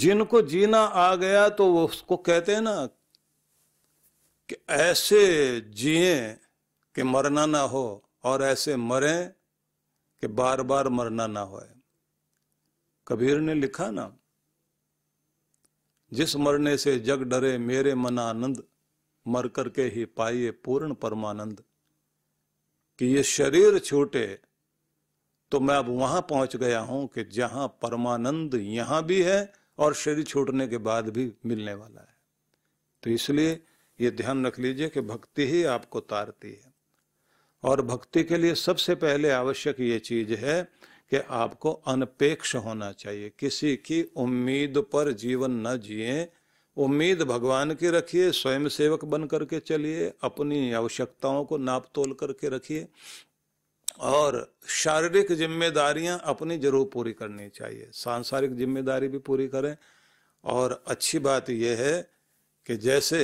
जिनको जीना आ गया तो वो उसको कहते हैं ना कि ऐसे जिए कि मरना ना हो और ऐसे मरे कि बार बार मरना ना हो। कबीर ने लिखा ना, जिस मरने से जग डरे मेरे मन आनंद, मर करके ही पाइए पूर्ण परमानंद। कि ये शरीर छूटे तो मैं अब वहाँ पहुँच गया हूँ कि जहाँ परमानंद यहाँ भी है और शरीर छूटने के बाद भी मिलने वाला है। तो इसलिए ये ध्यान रख लीजिए कि भक्ति ही आपको तारती है। और भक्ति के लिए सबसे पहले आवश्यक ये चीज़ है कि आपको अनपेक्ष होना चाहिए। किसी की उम्मीद पर जीवन न जिए। उम्मीद भगवान की रखिए स्वयं सेवक बन करके चलिए, अपनी आवश्यकताओं को नाप तोल करके रखिए। और शारीरिक जिम्मेदारियाँ अपनी ज़रूर पूरी करनी चाहिए। सांसारिक ज़िम्मेदारी भी पूरी करें। और अच्छी बात यह है कि जैसे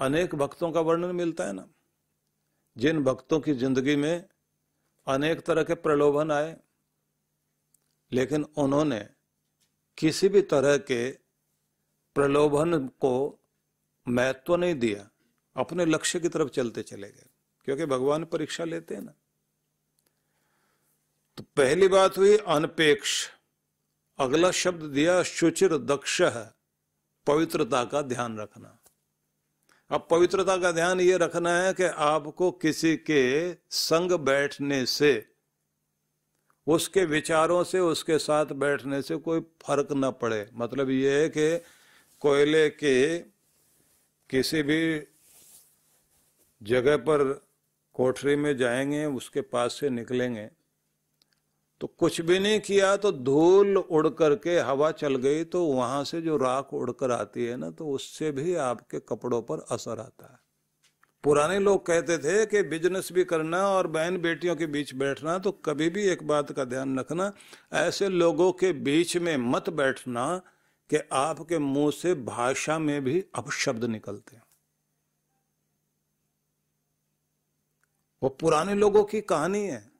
अनेक भक्तों का वर्णन मिलता है ना, जिन भक्तों की ज़िंदगी में अनेक तरह के प्रलोभन आए, लेकिन उन्होंने किसी भी तरह के प्रलोभन को महत्व नहीं दिया, अपने लक्ष्य की तरफ़ चलते चले गए, क्योंकि भगवान परीक्षा लेते हैं ना। तो पहली बात हुई अनपेक्ष। अगला शब्द दिया शुचिर दक्ष, पवित्रता का ध्यान रखना। अब पवित्रता का ध्यान ये रखना है कि आपको किसी के संग बैठने से, उसके विचारों से, उसके साथ बैठने से कोई फ़र्क न पड़े। मतलब ये है कि कोयले के किसी भी जगह पर कोठरी में जाएँगे, उसके पास से निकलेंगे तो कुछ भी नहीं किया तो धूल उड़ करके हवा चल गई तो वहाँ से जो राख उड़कर आती है ना तो उससे भी आपके कपड़ों पर असर आता है। पुराने लोग कहते थे कि बिज़नेस भी करना और बहन बेटियों के बीच बैठना तो कभी भी एक बात का ध्यान रखना, ऐसे लोगों के बीच में मत बैठना कि आपके मुँह से भाषा में भी अपशब्द निकलते हैं। वो पुराने लोगों की कहानी है।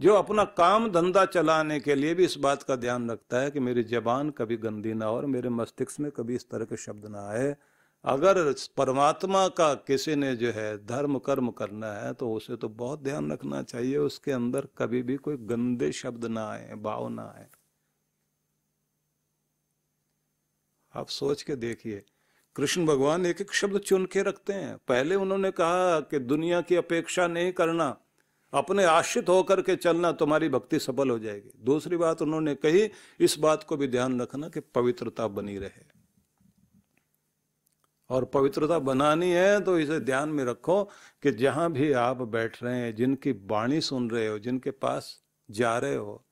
जो अपना काम धंधा चलाने के लिए भी इस बात का ध्यान रखता है कि मेरी जबान कभी गंदी ना हो और मेरे मस्तिष्क में कभी इस तरह के शब्द ना आए। अगर परमात्मा का किसी ने जो है धर्म कर्म करना है तो उसे तो बहुत ध्यान रखना चाहिए, उसके अंदर कभी भी कोई गंदे शब्द ना आए, भाव ना आए। आप सोच के देखिए, कृष्ण भगवान एक एक शब्द चुन के रखते हैं। पहले उन्होंने कहा कि दुनिया की अपेक्षा नहीं करना। अपने आश्रित होकर के चलना तुम्हारी भक्ति सफल हो जाएगी। दूसरी बात उन्होंने कही, इस बात को भी ध्यान रखना कि पवित्रता बनी रहे। और पवित्रता बनानी है तो इसे ध्यान में रखो कि जहाँ भी आप बैठ रहे हैं, जिनकी वाणी सुन रहे हो, जिनके पास जा रहे हो,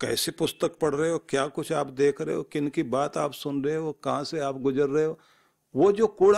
कैसी पुस्तक पढ़ रहे हो, क्या कुछ आप देख रहे हो, किन की बात आप सुन रहे हो, कहाँ से आप गुजर रहे हो, वो जो कूड़ा